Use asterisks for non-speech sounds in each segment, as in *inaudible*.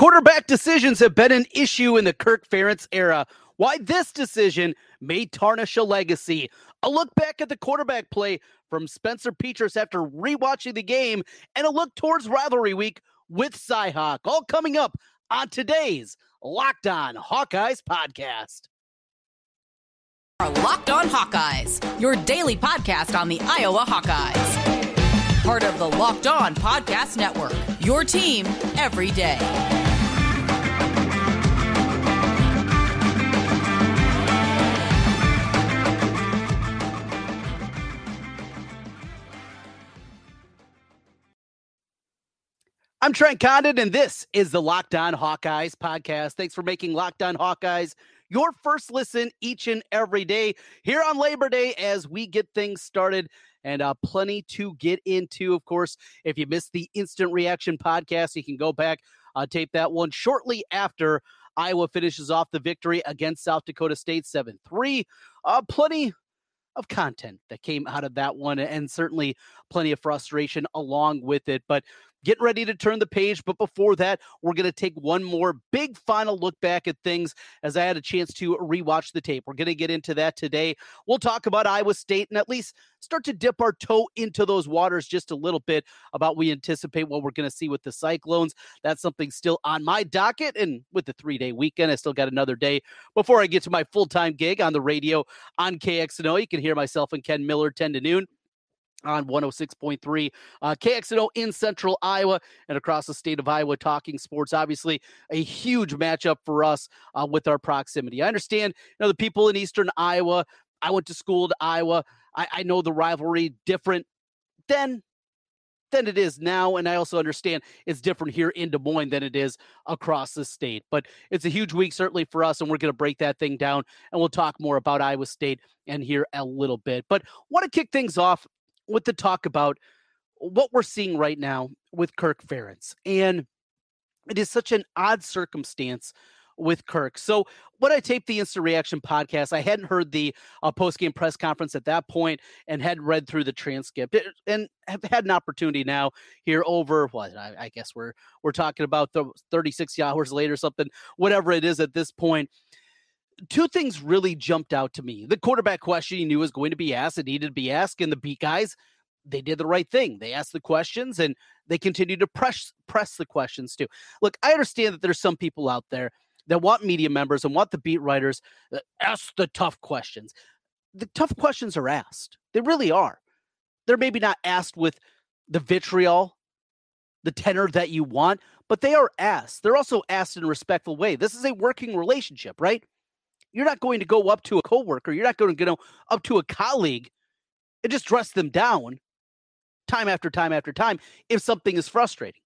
Quarterback decisions have been an issue in the Kirk Ferentz era. Why this decision may tarnish a legacy. A look back at the quarterback play from Spencer Petras after rewatching the game, and a look towards rivalry week with Cyhawk. All coming up on today's Locked On Hawkeyes podcast. Our Locked On Hawkeyes, your daily podcast on the Iowa Hawkeyes. Part of the Locked On Podcast Network, your team every day. I'm Trent Condon, and this is the Locked On Hawkeyes podcast. Thanks for making Locked On Hawkeyes your first listen each and every day here on Labor Day as we get things started and uh, plenty to get into. Of course, if you missed the instant reaction podcast, you can go back, uh, tape that one shortly after Iowa finishes off the victory against South Dakota State 7 3. Uh, plenty of content that came out of that one, and certainly plenty of frustration along with it. But getting ready to turn the page. But before that, we're going to take one more big final look back at things as I had a chance to rewatch the tape. We're going to get into that today. We'll talk about Iowa State and at least start to dip our toe into those waters just a little bit about we anticipate what we're going to see with the Cyclones. That's something still on my docket. And with the three day weekend, I still got another day before I get to my full time gig on the radio on KXNO. You can hear myself and Ken Miller 10 to noon on 106.3 uh, KXNO in central Iowa and across the state of Iowa talking sports. Obviously, a huge matchup for us uh, with our proximity. I understand, you know, the people in eastern Iowa. I went to school to Iowa. I, I know the rivalry different than than it is now. And I also understand it's different here in Des Moines than it is across the state. But it's a huge week, certainly for us, and we're going to break that thing down. And we'll talk more about Iowa State and here a little bit. But want to kick things off with the talk about what we're seeing right now with Kirk Ferentz. And it is such an odd circumstance with Kirk. So when I taped the Instant Reaction podcast, I hadn't heard the uh, post game press conference at that point and had read through the transcript and have had an opportunity now here over what I, I guess we're we're talking about the 36 hours later, or something, whatever it is at this point. Two things really jumped out to me. The quarterback question he knew was going to be asked, it needed to be asked, and the beat guys they did the right thing. They asked the questions and they continued to press press the questions too. Look, I understand that there's some people out there that want media members and want the beat writers that ask the tough questions. The tough questions are asked. They really are. They're maybe not asked with the vitriol, the tenor that you want, but they are asked. They're also asked in a respectful way. This is a working relationship, right? You're not going to go up to a coworker, you're not going to go up to a colleague and just dress them down time after time after time if something is frustrating.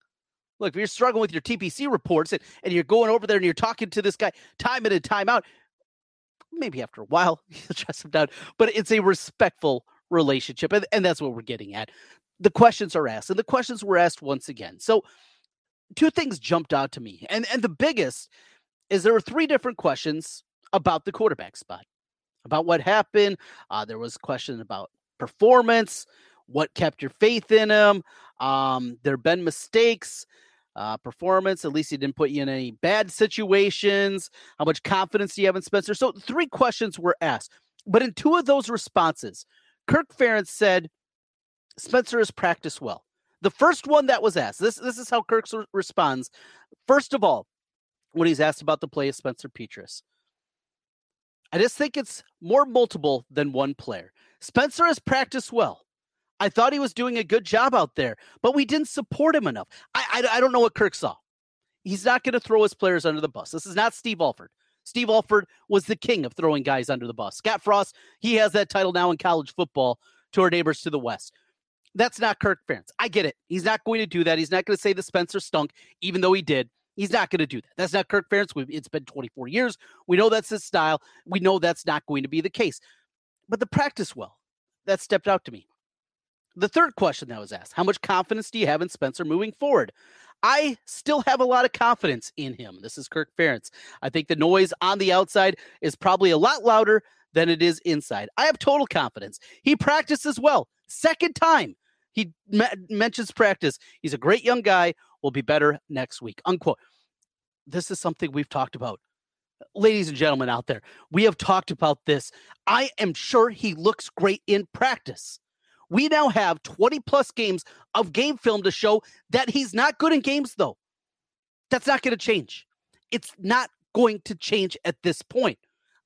Look, if you're struggling with your TPS reports and, and you're going over there and you're talking to this guy time in and time out, maybe after a while *laughs* you'll dress him down, but it's a respectful relationship. And, and that's what we're getting at. The questions are asked, and the questions were asked once again. So, two things jumped out to me. And, and the biggest is there were three different questions about the quarterback spot, about what happened. Uh, there was a question about performance what kept your faith in him. Um, there have been mistakes, uh, performance. At least he didn't put you in any bad situations. How much confidence do you have in Spencer? So three questions were asked, but in two of those responses, Kirk Ferentz said Spencer has practiced well. The first one that was asked, this this is how Kirk responds. First of all, when he's asked about the play of Spencer Petras. I just think it's more multiple than one player. Spencer has practiced well. I thought he was doing a good job out there, but we didn't support him enough. I, I, I don't know what Kirk saw. He's not going to throw his players under the bus. This is not Steve Alford. Steve Alford was the king of throwing guys under the bus. Scott Frost, he has that title now in college football to our neighbors to the west. That's not Kirk Ferentz. I get it. He's not going to do that. He's not going to say the Spencer stunk, even though he did. He's not going to do that. That's not Kirk Ferentz. It's been 24 years. We know that's his style. We know that's not going to be the case. But the practice well, that stepped out to me. The third question that was asked How much confidence do you have in Spencer moving forward? I still have a lot of confidence in him. This is Kirk Ferentz. I think the noise on the outside is probably a lot louder than it is inside. I have total confidence. He practices well. Second time he me- mentions practice. He's a great young guy. Will be better next week. Unquote. this is something we've talked about. Ladies and gentlemen out there, we have talked about this. I am sure he looks great in practice. We now have 20 plus games of game film to show that he's not good in games, though. That's not going to change. It's not going to change at this point.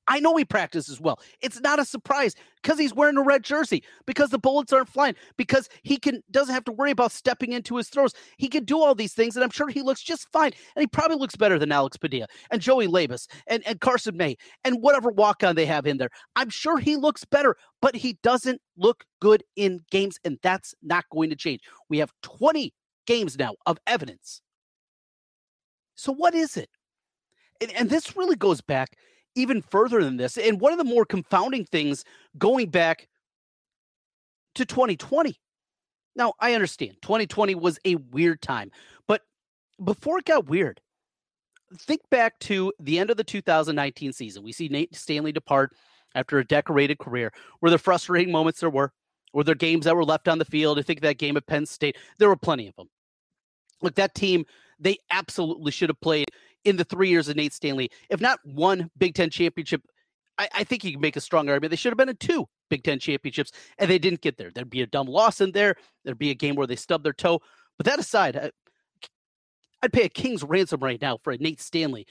I know he practices well. It's not a surprise because he's wearing a red jersey, because the bullets aren't flying, because he can doesn't have to worry about stepping into his throws. He can do all these things, and I'm sure he looks just fine. And he probably looks better than Alex Padilla and Joey Labas and, and Carson May and whatever walk on they have in there. I'm sure he looks better, but he doesn't look good in games, and that's not going to change. We have 20 games now of evidence. So what is it? And, and this really goes back even further than this. And one of the more confounding things going back to 2020. Now, I understand 2020 was a weird time, but before it got weird, think back to the end of the 2019 season. We see Nate Stanley depart after a decorated career. Were there frustrating moments? There were. Were there games that were left on the field? I think that game at Penn State, there were plenty of them. Look, that team, they absolutely should have played in the three years of Nate Stanley, if not one Big Ten championship, I, I think you can make a strong argument. They should have been in two Big Ten championships, and they didn't get there. There'd be a dumb loss in there. There'd be a game where they stubbed their toe. But that aside, I, I'd pay a king's ransom right now for a Nate Stanley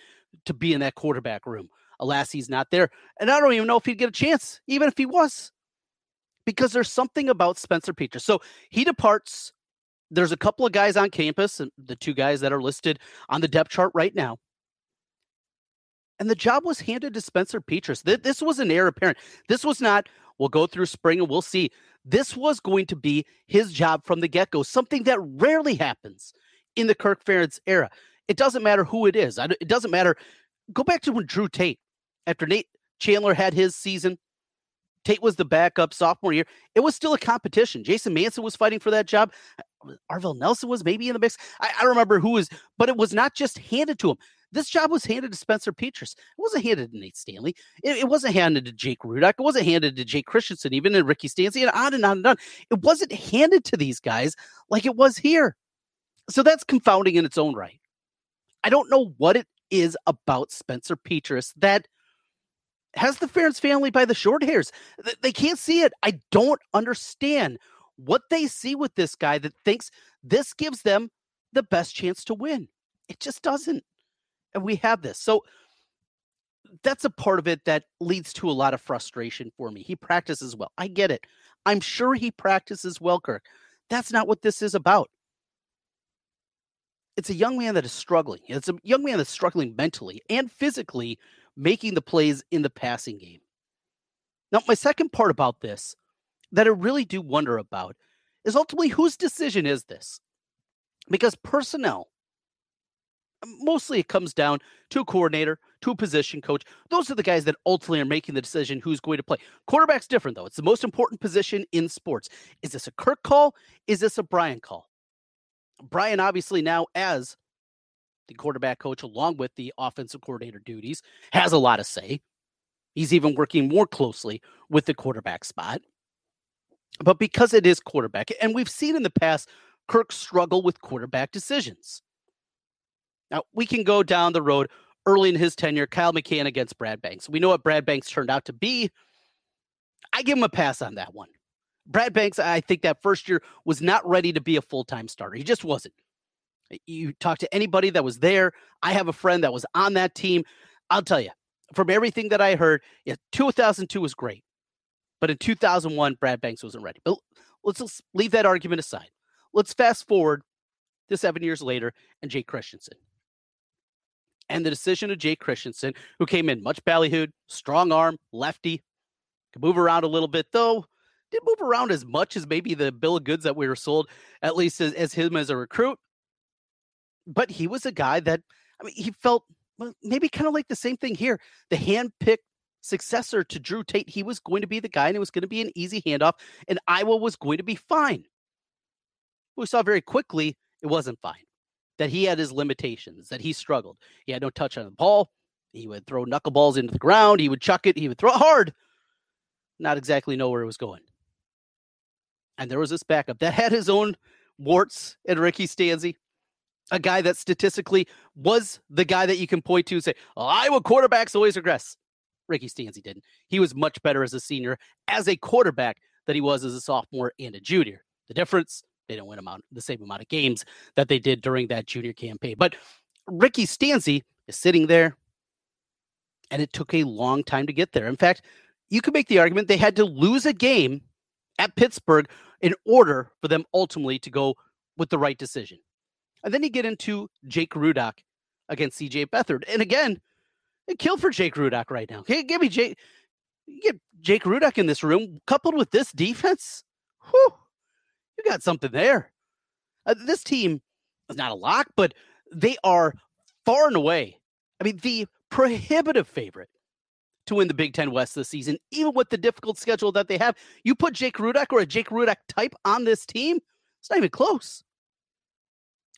to be in that quarterback room. Alas, he's not there. And I don't even know if he'd get a chance, even if he was, because there's something about Spencer Petras. So he departs. There's a couple of guys on campus, and the two guys that are listed on the depth chart right now and the job was handed to Spencer Petras. This was an heir apparent. This was not, we'll go through spring and we'll see. This was going to be his job from the get go, something that rarely happens in the Kirk Ferentz era. It doesn't matter who it is. It doesn't matter. Go back to when Drew Tate, after Nate Chandler had his season, Tate was the backup sophomore year. It was still a competition. Jason Manson was fighting for that job. Arvell Nelson was maybe in the mix. I, I don't remember who was, but it was not just handed to him. This job was handed to Spencer Petras. It wasn't handed to Nate Stanley. It, it wasn't handed to Jake Rudock. It wasn't handed to Jake Christensen, even and Ricky Stanzi, and on and on and on. It wasn't handed to these guys like it was here. So that's confounding in its own right. I don't know what it is about Spencer Petras that has the Ferentz family by the short hairs. They can't see it. I don't understand what they see with this guy that thinks this gives them the best chance to win. It just doesn't and we have this. So that's a part of it that leads to a lot of frustration for me. He practices well. I get it. I'm sure he practices well, Kirk. That's not what this is about. It's a young man that is struggling. It's a young man that's struggling mentally and physically making the plays in the passing game. Now, my second part about this that I really do wonder about is ultimately whose decision is this? Because personnel mostly it comes down to a coordinator, to a position coach. Those are the guys that ultimately are making the decision who's going to play. Quarterback's different, though. It's the most important position in sports. Is this a Kirk call? Is this a Brian call? Brian, obviously, now as the quarterback coach, along with the offensive coordinator duties, has a lot of say. He's even working more closely with the quarterback spot. But because it is quarterback, and we've seen in the past Kirk struggle with quarterback decisions. Now, we can go down the road early in his tenure, Kyle McCann against Brad Banks. We know what Brad Banks turned out to be. I give him a pass on that one. Brad Banks, I think that first year was not ready to be a full time starter. He just wasn't. You talk to anybody that was there. I have a friend that was on that team. I'll tell you, from everything that I heard, yeah, 2002 was great. But in 2001, Brad Banks wasn't ready. But let's, let's leave that argument aside. Let's fast forward to seven years later and Jake Christensen and the decision of Jake Christensen, who came in much ballyhooed, strong arm, lefty, could move around a little bit, though didn't move around as much as maybe the bill of goods that we were sold, at least as, as him as a recruit. But he was a guy that, I mean, he felt maybe kind of like the same thing here. The hand-picked successor to Drew Tate, he was going to be the guy, and it was going to be an easy handoff, and Iowa was going to be fine. We saw very quickly it wasn't fine that he had his limitations, that he struggled. He had no touch on the ball. He would throw knuckleballs into the ground. He would chuck it. He would throw it hard. Not exactly know where it was going. And there was this backup that had his own warts and Ricky Stanzi. a guy that statistically was the guy that you can point to and say, oh, Iowa quarterbacks always regress. Ricky Stanzi didn't. He was much better as a senior, as a quarterback, than he was as a sophomore and a junior. The difference, they don't win amount, the same amount of games that they did during that junior campaign. But Ricky Stanzi is sitting there, and it took a long time to get there. In fact, you could make the argument they had to lose a game at Pittsburgh in order for them ultimately to go with the right decision. And then you get into Jake Rudock against CJ Beathard. And again, it killed for Jake Rudock right now. Okay, give me Jake. Get Jake Rudock in this room, coupled with this defense. Whew, you got something there. Uh, this team is not a lock, but they are far and away. I mean, the prohibitive favorite to win the Big Ten West this season, even with the difficult schedule that they have. You put Jake Rudock or a Jake Rudock type on this team, it's not even close.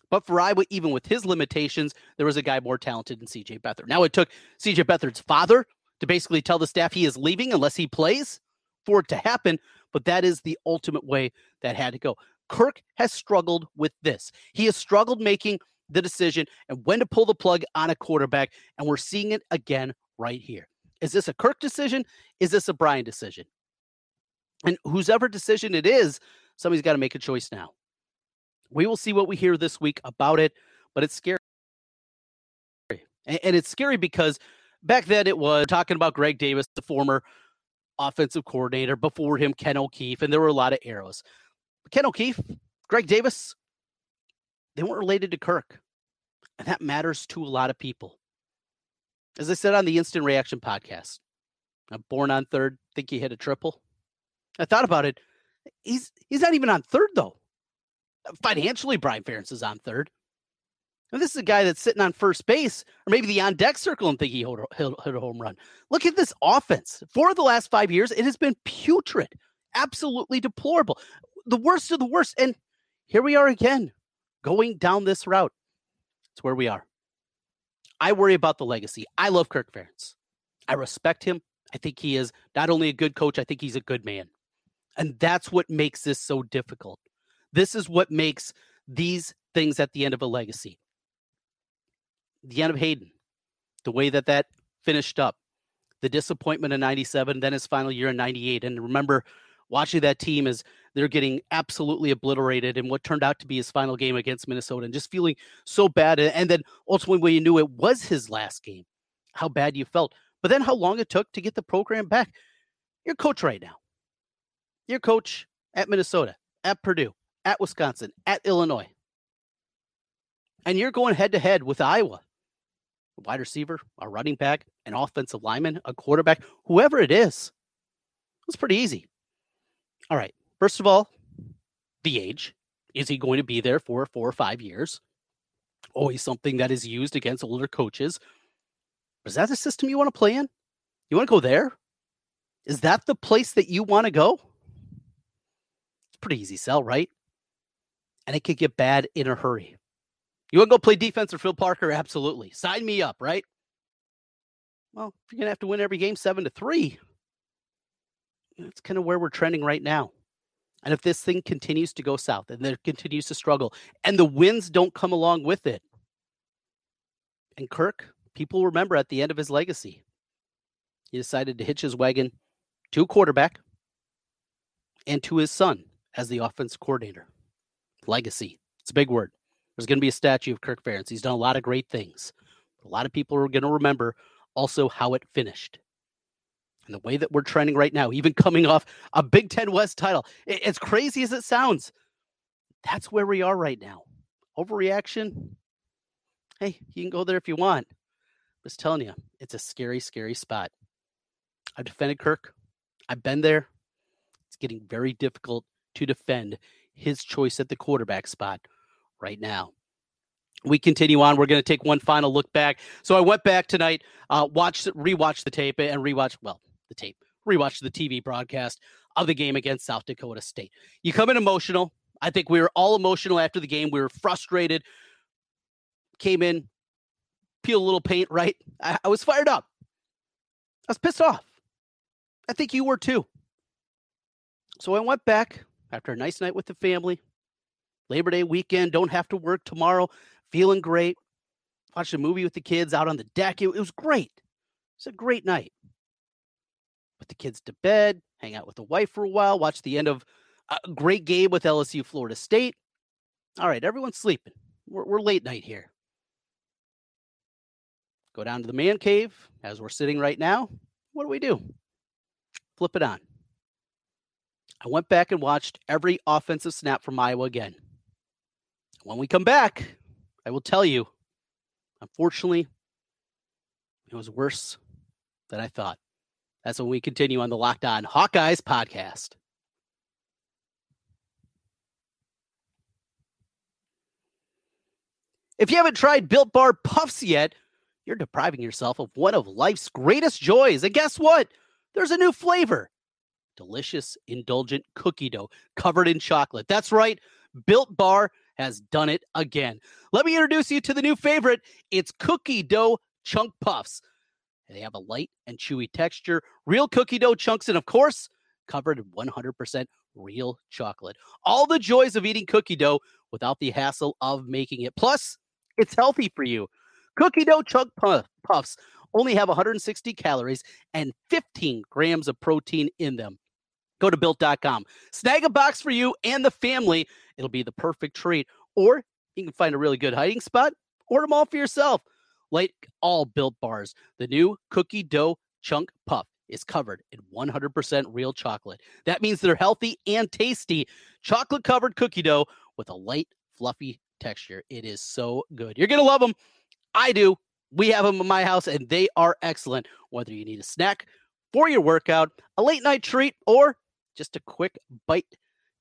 But for Iowa, even with his limitations, there was a guy more talented than CJ Beathard. Now it took CJ Beathard's father to basically tell the staff he is leaving unless he plays for it to happen. But that is the ultimate way that had to go. Kirk has struggled with this. He has struggled making the decision and when to pull the plug on a quarterback. And we're seeing it again right here. Is this a Kirk decision? Is this a Brian decision? And whose ever decision it is, somebody's got to make a choice now. We will see what we hear this week about it, but it's scary. And it's scary because back then it was talking about Greg Davis, the former offensive coordinator, before him, Ken O'Keefe, and there were a lot of arrows. But Ken O'Keefe, Greg Davis, they weren't related to Kirk. And that matters to a lot of people. As I said on the Instant Reaction podcast, I'm born on third, think he hit a triple. I thought about it. He's he's not even on third though. Financially, Brian Ferentz is on third. And this is a guy that's sitting on first base, or maybe the on deck circle and think he will hit a home run. Look at this offense. For the last five years, it has been putrid, absolutely deplorable, the worst of the worst. And here we are again, going down this route. It's where we are. I worry about the legacy. I love Kirk Ferentz. I respect him. I think he is not only a good coach, I think he's a good man. And that's what makes this so difficult. This is what makes these things at the end of a legacy. The end of Hayden, the way that that finished up, the disappointment in 97, then his final year in 98. And remember watching that team as they're getting absolutely obliterated in what turned out to be his final game against Minnesota and just feeling so bad. And then ultimately, when you knew it was his last game, how bad you felt. But then how long it took to get the program back. You're coach right now. You're coach at Minnesota, at Purdue, at Wisconsin, at Illinois. And you're going head to head with Iowa. A wide receiver, a running back, an offensive lineman, a quarterback, whoever it is. It's pretty easy. All right. First of all, the age. Is he going to be there for four or five years? Always something that is used against older coaches. Is that the system you want to play in? You want to go there? Is that the place that you want to go? It's pretty easy sell, right? And it could get bad in a hurry. You want to go play defense or Phil Parker? Absolutely. Sign me up, right? Well, if you're to have to win every game seven to three, that's kind of where we're trending right now. And if this thing continues to go south and it continues to struggle and the wins don't come along with it, and Kirk, people remember at the end of his legacy, he decided to hitch his wagon to a quarterback and to his son as the offense coordinator legacy. It's a big word. There's going to be a statue of Kirk Ferentz. He's done a lot of great things. A lot of people are going to remember also how it finished. And the way that we're trending right now, even coming off a Big Ten West title, as crazy as it sounds, that's where we are right now. Overreaction? Hey, you can go there if you want. I'm just telling you, it's a scary, scary spot. I've defended Kirk. I've been there. It's getting very difficult to defend his choice at the quarterback spot right now. We continue on. We're going to take one final look back. So I went back tonight, uh, watched, rewatched the tape, and rewatched well the tape, rewatched the TV broadcast of the game against South Dakota State. You come in emotional. I think we were all emotional after the game. We were frustrated. Came in, peel a little paint. Right, I, I was fired up. I was pissed off. I think you were too. So I went back, after a nice night with the family, Labor Day weekend, don't have to work tomorrow. feeling great. Watched a movie with the kids out on the deck. It, it was great. It's a great night. Put the kids to bed, hang out with the wife for a while, watch the end of a great game with LSU Florida State. All right, everyone's sleeping. We're, we're late night here. Go down to the man cave as we're sitting right now. What do we do? Flip it on. I went back and watched every offensive snap from Iowa again. When we come back, I will tell you, unfortunately, it was worse than I thought. That's when we continue on the Locked On Hawkeyes podcast. If you haven't tried Built Bar Puffs yet, you're depriving yourself of one of life's greatest joys. And guess what? There's a new flavor delicious, indulgent cookie dough covered in chocolate. That's right. Built Bar has done it again. Let me introduce you to the new favorite. It's cookie dough chunk puffs. They have a light and chewy texture, real cookie dough chunks, and of course, covered in 100% real chocolate. All the joys of eating cookie dough without the hassle of making it. Plus, it's healthy for you. Cookie dough chunk puffs only have 160 calories and 15 grams of protein in them. Go to built.com. Snag a box for you and the family. It'll be the perfect treat. Or you can find a really good hiding spot. Order them all for yourself. Like all built bars, the new cookie dough chunk puff is covered in 100% real chocolate. That means they're healthy and tasty. Chocolate covered cookie dough with a light, fluffy texture. It is so good. You're going to love them. I do. We have them in my house and they are excellent. Whether you need a snack for your workout, a late night treat, or just a quick bite,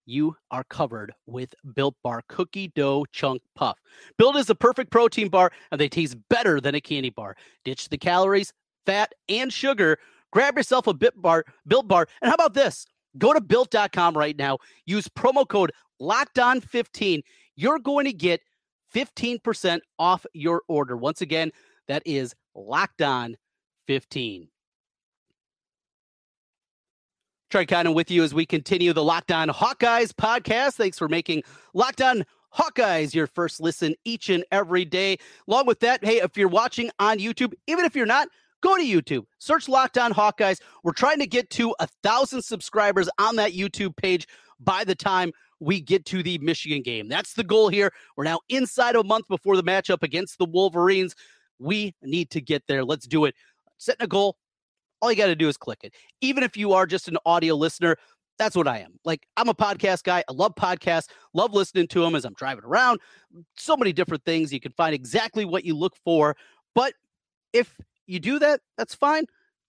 you are covered with Built Bar Cookie Dough Chunk Puff. Built is a perfect protein bar and they taste better than a candy bar. Ditch the calories, fat, and sugar. Grab yourself a Bit Bar, Built Bar. And how about this? Go to built.com right now. Use promo code locked on 15 you're going to get 15% off your order. Once again, that is locked on 15. Trent Condon with you as we continue the Locked On Hawkeyes podcast. Thanks for making Locked On Hawkeyes your first listen each and every day. Along with that, hey, if you're watching on YouTube, even if you're not, go to YouTube, search Locked On Hawkeyes. We're trying to get to a thousand subscribers on that YouTube page by the time we get to the Michigan game. That's the goal here. We're now inside a month before the matchup against the Wolverines. We need to get there. Let's do it. Setting a goal. All you got to do is click it. Even if you are just an audio listener, that's what I am. Like, I'm a podcast guy. I love podcasts, love listening to them as I'm driving around. So many different things. You can find exactly what you look for. But if you do that, that's fine.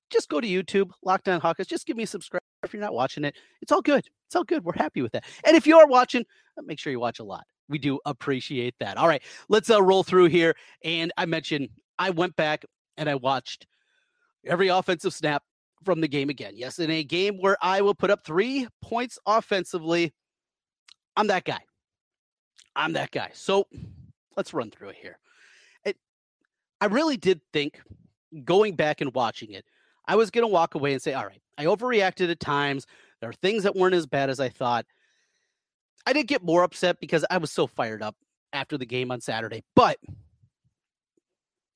Just go to YouTube, Locked On Hawkeyes. Just give me a subscribe if you're not watching it. It's all good. It's all good. We're happy with that. And if you are watching, uh, make sure you watch a lot. We do appreciate that. All right, let's uh, roll through here. And I mentioned I went back and I watched every offensive snap from the game again. Yes, in a game where I will put up three points offensively, I'm that guy. I'm that guy. So let's run through it here. It, I really did think going back and watching it, I was going to walk away and say, all right, I overreacted at times. There are things that weren't as bad as I thought. I did get more upset because I was so fired up after the game on Saturday, but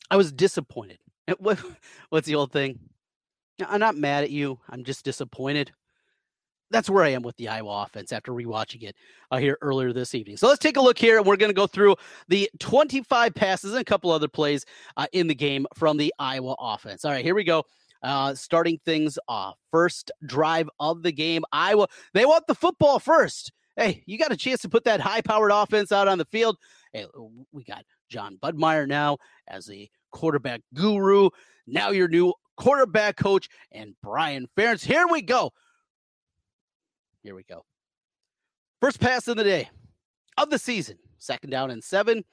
I was disappointed. What, *laughs* what's the old thing? I'm not mad at you. I'm just disappointed. That's where I am with the Iowa offense after rewatching it uh, here earlier this evening. So let's take a look here. And we're going to go through the 25 passes and a couple other plays uh, in the game from the Iowa offense. All right, here we go. Uh, starting things off. First drive of the game. Iowa, they want the football first. Hey, you got a chance to put that high powered offense out on the field. Hey, we got Jon Budmayr now as the quarterback guru. Now your new quarterback coach and Brian Ferentz. Here we go. Here we go. First pass of the day of the season. Second down and seven,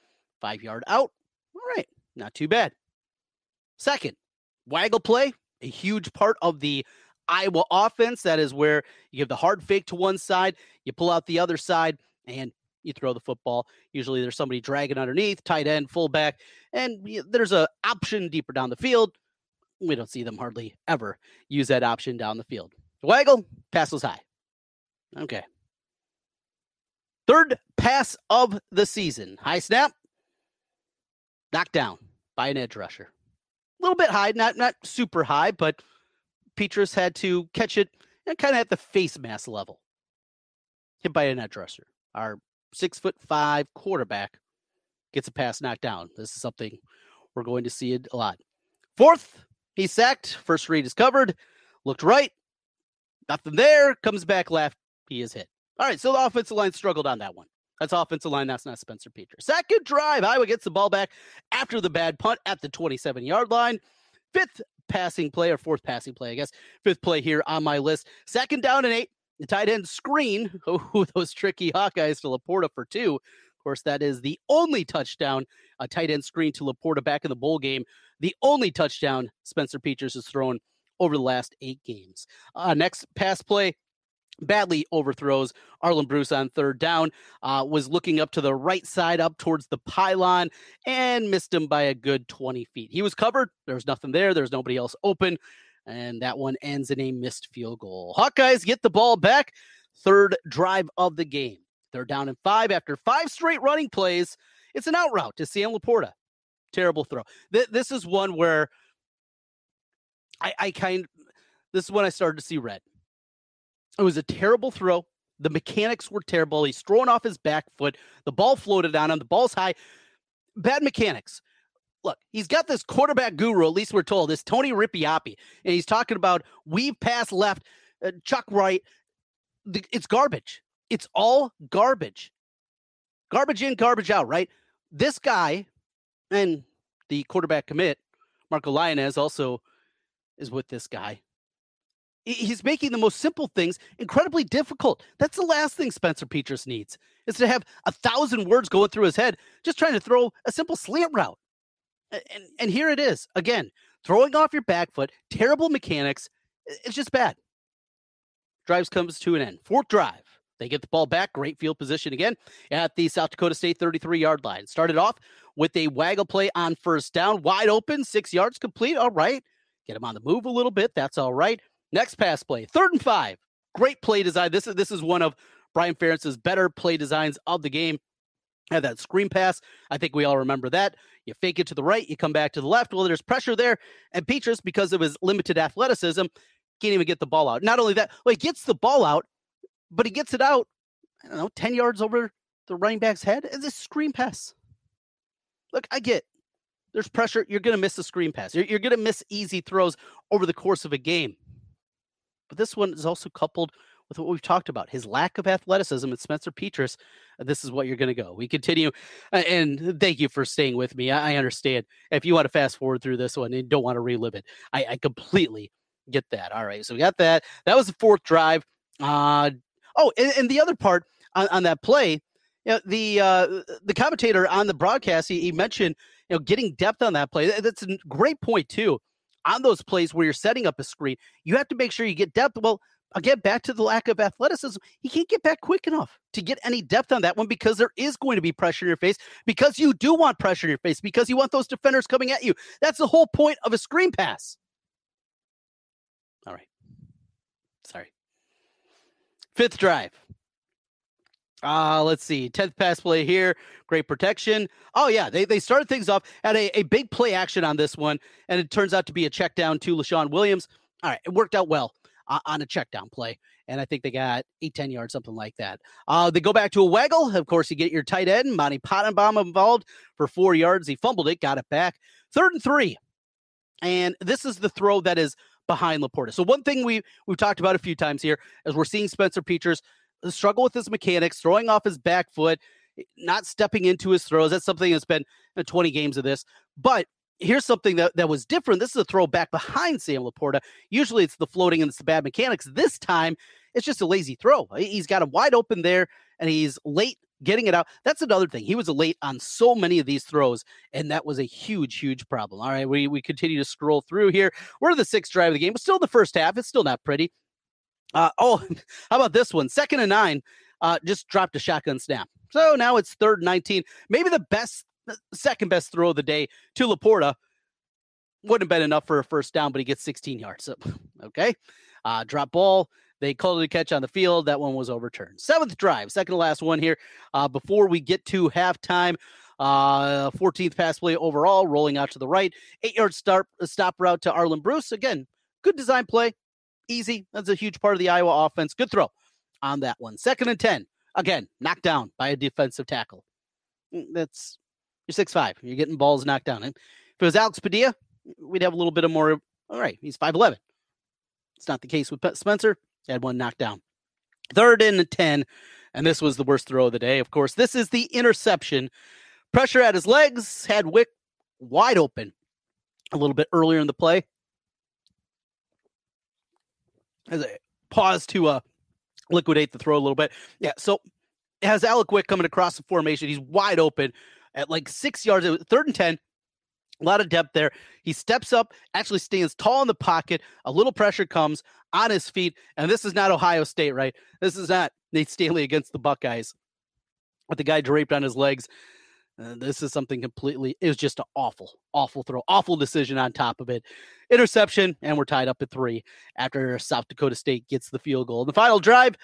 five yard out. All right, not too bad. Second, waggle play, a huge part of the Iowa offense. That is where you give the hard fake to one side, you pull out the other side, and you throw the football. Usually there's somebody dragging underneath, tight end, fullback, and there's a option deeper down the field. We don't see them hardly ever use that option down the field. Waggle, pass was high. Okay. Third pass of the season. High snap. knocked down by an edge rusher. A little bit high, not not super high, but Petras had to catch it and kind of at the face mass level. Hit by an edge rusher. Our six foot five quarterback gets a pass knocked down. This is something we're going to see it a lot. Fourth, he sacked. First read is covered. Looked right. Nothing there. Comes back left. He is hit. All right. So the offensive line struggled on that one. That's offensive line. That's not Spencer Petras. Second drive. Iowa gets the ball back after the bad punt at the 27 yard line. Fifth passing play or fourth passing play, I guess. Fifth play here on my list. Second down and eight. The tight end screen. *laughs* Oh, those tricky Hawkeyes to Laporta for two. Of course, that is the only touchdown, a tight end screen to Laporta back in the bowl game. The only touchdown Spencer Petras has thrown over the last eight games. Uh, next pass play, badly overthrows Arland Bruce on third down, uh, was looking up to the right side up towards the pylon and missed him by a good 20 feet. He was covered. There was nothing there. There's nobody else open. And that one ends in a missed field goal. Hawkeyes get the ball back. Third drive of the game. They're down in five after five straight running plays. It's an out route to Sam Laporta. Terrible throw. Th- this is one where I, I kind this is when I started to see red. It was a terrible throw. The mechanics were terrible. He's throwing off his back foot. The ball floated on him. The ball's high. Bad mechanics. Look, he's got this quarterback guru, at least we're told, this Tony Racioppi, and he's talking about weave pass left, uh, chuck right. It's garbage. It's all garbage. Garbage in, garbage out, right? This guy and the quarterback commit, Marco Lainez, also is with this guy. He's making the most simple things incredibly difficult. That's the last thing Spencer Petras needs is to have a thousand words going through his head just trying to throw a simple slant route. And, and here it is again, throwing off your back foot, terrible mechanics. It's just bad. Drives comes to an end. Fourth drive. They get the ball back. Great field position again at the South Dakota State 33 yard line. Started off with a waggle play on first down, wide open, six yards complete. All right. Get him on the move a little bit. That's all right. Next pass play, third and five. Great play design. This is this is one of Brian Ferentz's better play designs of the game. Had that screen pass. I think we all remember that. You fake it to the right, you come back to the left. Well, there's pressure there, and Petras, because of his limited athleticism, can't even get the ball out. Not only that, well, he gets the ball out, but he gets it out, I don't know, 10 yards over the running back's head. It's a screen pass. Look, I get there's pressure. You're going to miss the screen pass. You're, you're going to miss easy throws over the course of a game. But this one is also coupled with what we've talked about his lack of athleticism and Spencer Petras. This is what you're going to go. We continue. And thank you for staying with me. I understand if you want to fast forward through this one and don't want to relive it. I, I completely get that. All right. So we got that. That was the fourth drive. Uh, oh, and, and the other part on, on that play, you know, the uh, the commentator on the broadcast, he, he mentioned you know getting depth on that play. That's a great point too. On those plays where you're setting up a screen, you have to make sure you get depth. Well, again, back to the lack of athleticism, he can't get back quick enough to get any depth on that one because there is going to be pressure in your face because you do want pressure in your face because you want those defenders coming at you. That's the whole point of a screen pass. All right. Sorry. Fifth drive. Uh, let's see. 10th pass play here. Great protection. Oh, yeah. They, they started things off at a, a big play action on this one, and it turns out to be a check down to Leshon Williams. All right. It worked out well on a check down play, and I think they got eight, 10 yards, something like that. Uh, they go back to a waggle. Of course, you get your tight end, Monte Pottebaum, involved for four yards. He fumbled it, got it back. Third and three. And this is the throw that is behind Laporta. So one thing we we've talked about a few times here is we're seeing Spencer Petras struggle with his mechanics, throwing off his back foot, not stepping into his throws. That's something that's been 20 games of this. But here's something that, that was different. This is a throwback behind Sam Laporta. Usually it's the floating and it's the bad mechanics. This time it's just a lazy throw. He's got him wide open there and he's late getting it out. That's another thing. He was late on so many of these throws, and that was a huge, huge problem. All right, we, we continue to scroll through here. We're the sixth drive of the game. It's still the first half. It's still not pretty. Uh, oh, *laughs* how about this one? Second and nine, uh, just dropped a shotgun snap. So now it's third and 19. Maybe the best, second best throw of the day to Laporta. Wouldn't have been enough for a first down, but he gets 16 yards. So, *laughs* okay. Uh, drop ball. They called it a catch on the field. That one was overturned. Seventh drive, second to last one here. Uh, before we get to halftime, Uh, 14th pass play overall, rolling out to the right. Eight yard start stop route to Arland Bruce. Again, good design play, easy. That's a huge part of the Iowa offense. Good throw on that one. Second and 10. Again, knocked down by a defensive tackle. Mm, that's you're six five. You're getting balls knocked down. And if it was Alex Padilla, we'd have a little bit of more. All right, he's five eleven. It's not the case with Spencer. He had one knocked down. Third and 10, and this was the worst throw of the day. Of course, this is the interception. Pressure at his legs, had Wick wide open a little bit earlier in the play. As a pause to uh, liquidate the throw a little bit. Yeah, so has Alec Wick coming across the formation. He's wide open at like six yards, third and 10. A lot of depth there. He steps up, actually stands tall in the pocket. A little pressure comes on his feet. And this is not Ohio State, right? This is not Nate Stanley against the Buckeyes with the guy draped on his legs. Uh, this is something completely, it was just an awful, awful throw, awful decision on top of it. Interception, and we're tied up at three after South Dakota State gets the field goal. The final drive,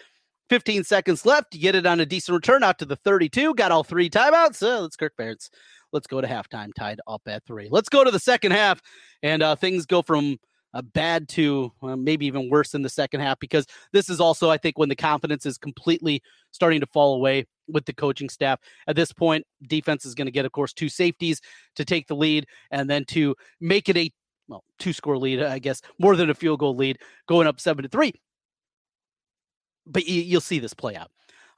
15 seconds left. You get it on a decent return out to the 32. Got all three timeouts. Uh, let's Kirk Ferentz. Let's go to halftime, tied up at three. Let's go to the second half, and uh, things go from uh, bad to uh, maybe even worse in the second half because this is also, I think, when the confidence is completely starting to fall away with the coaching staff. At this point, defense is going to get, of course, two safeties to take the lead and then to make it a well, two score lead, I guess, more than a field goal lead, going up seven to three. But you, will see this play out.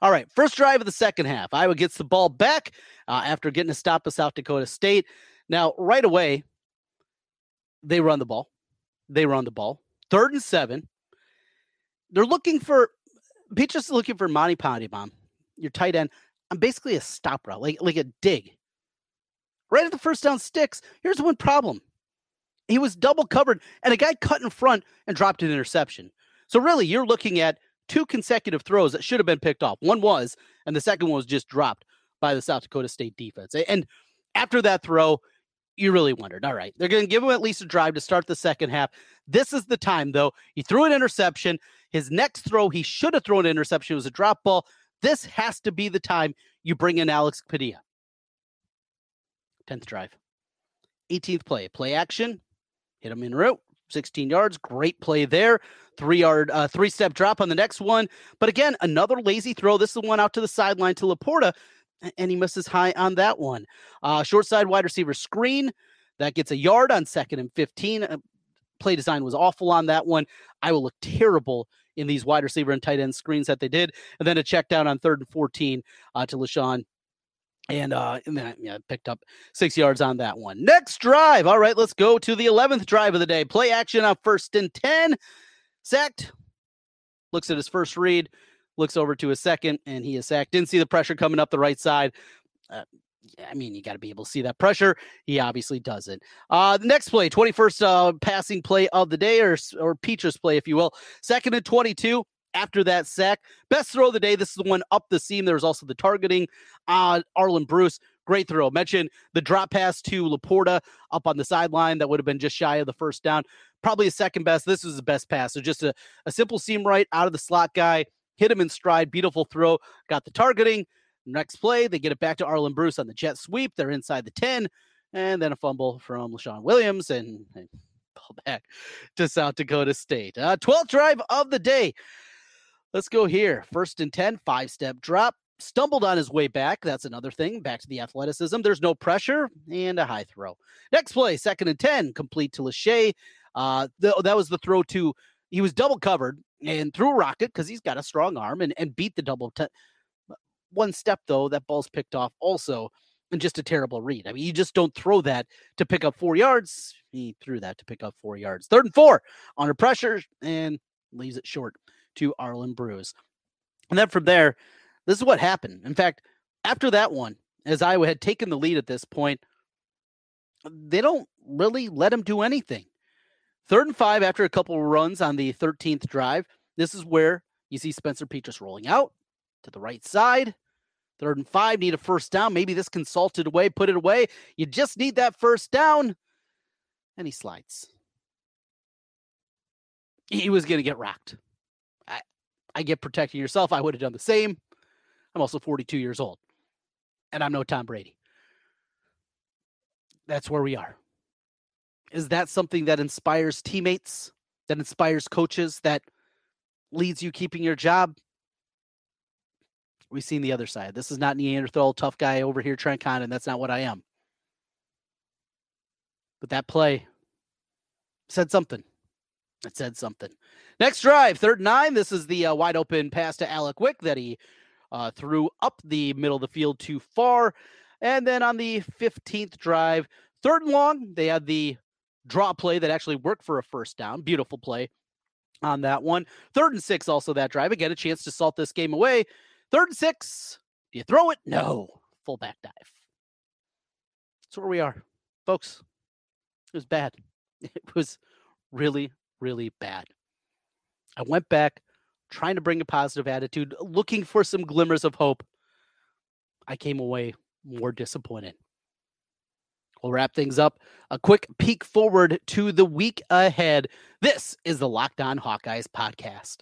All right, first drive of the second half. Iowa gets the ball back uh, after getting a stop of South Dakota State. Now, right away, they run the ball. They run the ball. Third and seven. They're looking for Peach is looking for Monte Pottebaum, your tight end, I'm basically a stop route, like like a dig. Right at the first down sticks. Here's one problem. He was double covered, and a guy cut in front and dropped an interception. So really, you're looking at two consecutive throws that should have been picked off. One was, and the second one was just dropped by the South Dakota State defense. And after that throw, you really wondered, all right, they're going to give him at least a drive to start the second half. This is the time, though. He threw an interception. His next throw, he should have thrown an interception. It was a drop ball. This has to be the time you bring in Alex Padilla. 10th drive. 18th play. Play action. Hit him in route. 16 yards. Great play there. Three yard, uh, three step drop on the next one. But again, another lazy throw. This is the one out to the sideline to Laporta, and he misses high on that one. Uh, short side wide receiver screen. That gets a yard on second and 15. Uh, play design was awful on that one. I will look terrible in these wide receiver and tight end screens that they did. And then a check down on third and 14 uh, to Leshon. And, uh, and then yeah, picked up six yards on that one. Next drive. All right, let's go to the 11th drive of the day. Play action on first and 10. Sacked. Looks at his first read, looks over to his second, and he is sacked. Didn't see the pressure coming up the right side. Uh, I mean, you got to be able to see that pressure. He obviously doesn't. Uh, the next play, 21st uh, passing play of the day, or, or Peaches play, if you will. Second and 22 after that sack. Best throw of the day. This is the one up the seam. There was also the targeting. Uh, Arland Bruce, great throw. Mentioned the drop pass to Laporta up on the sideline. That would have been just shy of the first down. Probably a second best. This was the best pass. So just a, a simple seam right out of the slot guy. Hit him in stride. Beautiful throw. Got the targeting. Next play, they get it back to Arland Bruce on the jet sweep. They're inside the 10, and then a fumble from Leshon Williams and, and pull back to South Dakota State. Uh, 12th drive of the day. Let's go here. First and 10, five step drop. Stumbled on his way back. That's another thing. Back to the athleticism. There's no pressure and a high throw. Next play, second and 10, complete to Lachey. Uh, th- that was the throw to, he was double covered and threw a rocket because he's got a strong arm and, and beat the double, t- one step though, that ball's picked off also, and just a terrible read. I mean, you just don't throw that to pick up four yards. He threw that to pick up four yards. Third and four under pressure and leaves it short to Arland Bruce. And then from there, this is what happened. In fact, after that one, as Iowa had taken the lead at this point, they don't really let him do anything. Third and five after a couple of runs on the 13th drive. This is where you see Spencer Petras rolling out to the right side. Third and five, need a first down. Maybe this consulted away, put it away. You just need that first down. And he slides. He was going to get rocked. I, I get protecting yourself. I would have done the same. I'm also 42 years old, and I'm no Tom Brady. that's where we are. Is that something that inspires teammates, that inspires coaches, that leads you keeping your job? We've seen the other side. This is not Neanderthal tough guy over here, Trent Condon. That's not what I am. But that play said something. It said something. Next drive, third nine. This is the uh, wide open pass to Alec Wick that he uh, threw up the middle of the field too far. And then on the 15th drive, third and long, they had the draw play that actually worked for a first down. Beautiful play on that one. Third and six, also that drive. Again, a chance to salt this game away. Third and six. Do you throw it? No. Fullback dive. That's where we are, folks. It was bad. *laughs* It was really, really bad. I went back trying to bring a positive attitude, looking for some glimmers of hope. I came away more disappointed. We'll wrap things up. A quick peek forward to the week ahead. This is the Locked On Hawkeyes podcast.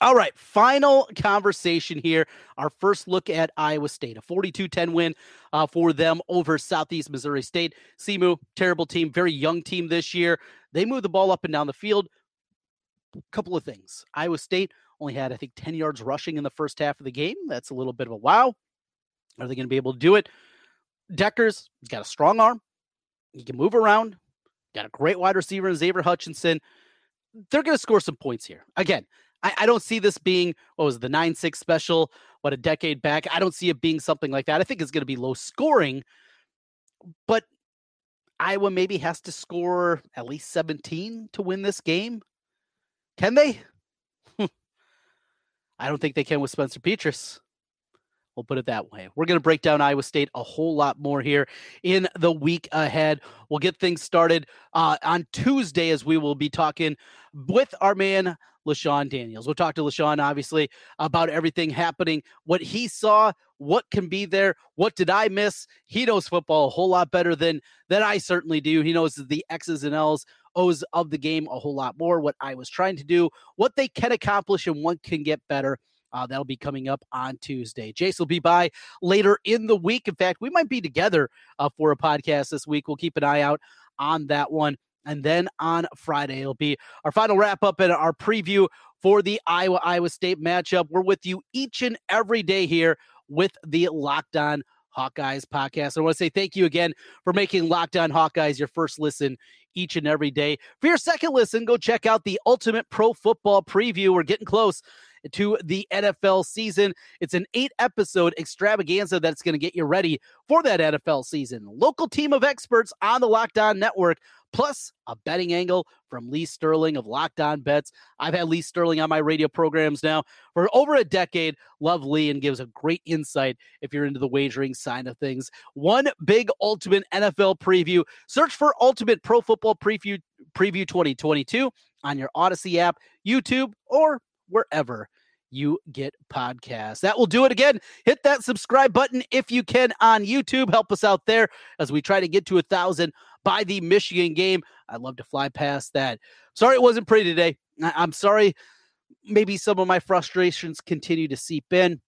All right, final conversation here. Our first look at Iowa State, a 42 10 win uh, for them over Southeast Missouri State. SEMO, terrible team, very young team this year. They move the ball up and down the field. Couple of things. Iowa State only had, I think, 10 yards rushing in the first half of the game. That's a little bit of a wow. Are they going to be able to do it? Dekkers, he's got a strong arm. He can move around. Got a great wide receiver in Xavier Hutchinson. They're going to score some points here. Again, I, I don't see this being what was the nine six special, what a decade back. I don't see it being something like that. I think it's going to be low scoring, but Iowa maybe has to score at least 17 to win this game. Can they? *laughs* I don't think they can with Spencer Petras. We'll put it that way. We're going to break down Iowa State a whole lot more here in the week ahead. We'll get things started uh, on Tuesday as we will be talking with our man LeShun Daniels. We'll talk to LeShun, obviously, about everything happening, what he saw, what can be there, what did I miss. He knows football a whole lot better than than I certainly do. He knows the X's and L's, O's of the game a whole lot more. What I was trying to do, what they can accomplish, and what can get better. Uh, that'll be coming up on Tuesday. Jace will be by later in the week. In fact, we might be together uh, for a podcast this week. We'll keep an eye out on that one. And then on Friday, it'll be our final wrap up and our preview for the Iowa Iowa State matchup. We're with you each and every day here with the Locked On Hawkeyes podcast. I want to say thank you again for making Locked On Hawkeyes your first listen each and every day. For your second listen, go check out the Ultimate Pro Football Preview. We're getting close to the NFL season. It's an eight episode extravaganza that's going to get you ready for that NFL season. Local team of experts on the Locked On Network plus a betting angle from Lee Sterling of Locked On Bets. I've had Lee Sterling on my radio programs now for over a decade. Love Lee and gives a great insight if you're into the wagering side of things. One big ultimate NFL preview. Search for Ultimate Pro Football Preview Preview 2022 on your Audacy app, YouTube, or wherever you get podcasts. That will do it again. Hit that subscribe button if you can on YouTube. Help us out there as we try to get to a thousand by the Michigan game. I'd love to fly past that. Sorry it wasn't pretty today. I'm sorry. Maybe some of my frustrations continue to seep in.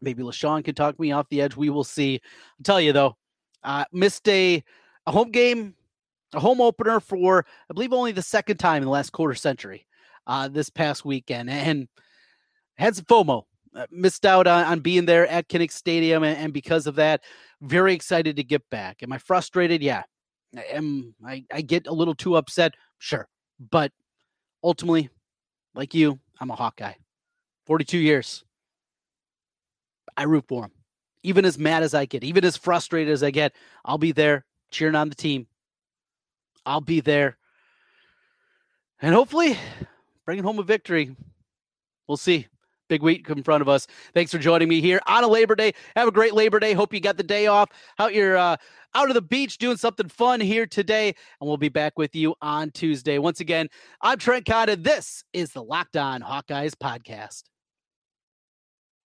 Maybe LeShun can talk me off the edge. We will see. I'll tell you though, uh, missed a, a home game, a home opener for I believe only the second time in the last quarter century uh, this past weekend, and had some FOMO. Uh, missed out on, on, being there at Kinnick Stadium, and, and, because of that, very excited to get back. Am I frustrated? Yeah. I am I, I get a little too upset? Sure. But ultimately, like you, I'm a Hawkeye. 42 years. I root for him. Even as mad as I get, even as frustrated as I get, I'll be there cheering on the team. I'll be there. And hopefully, bringing home a victory. We'll see big week in front of us. Thanks for joining me here on a Labor Day. Have a great Labor Day. Hope you got the day off out your uh, out of the beach doing something fun here today, and we'll be back with you on Tuesday. Once again, I'm Trent Condon. This is the Locked On Hawkeyes podcast.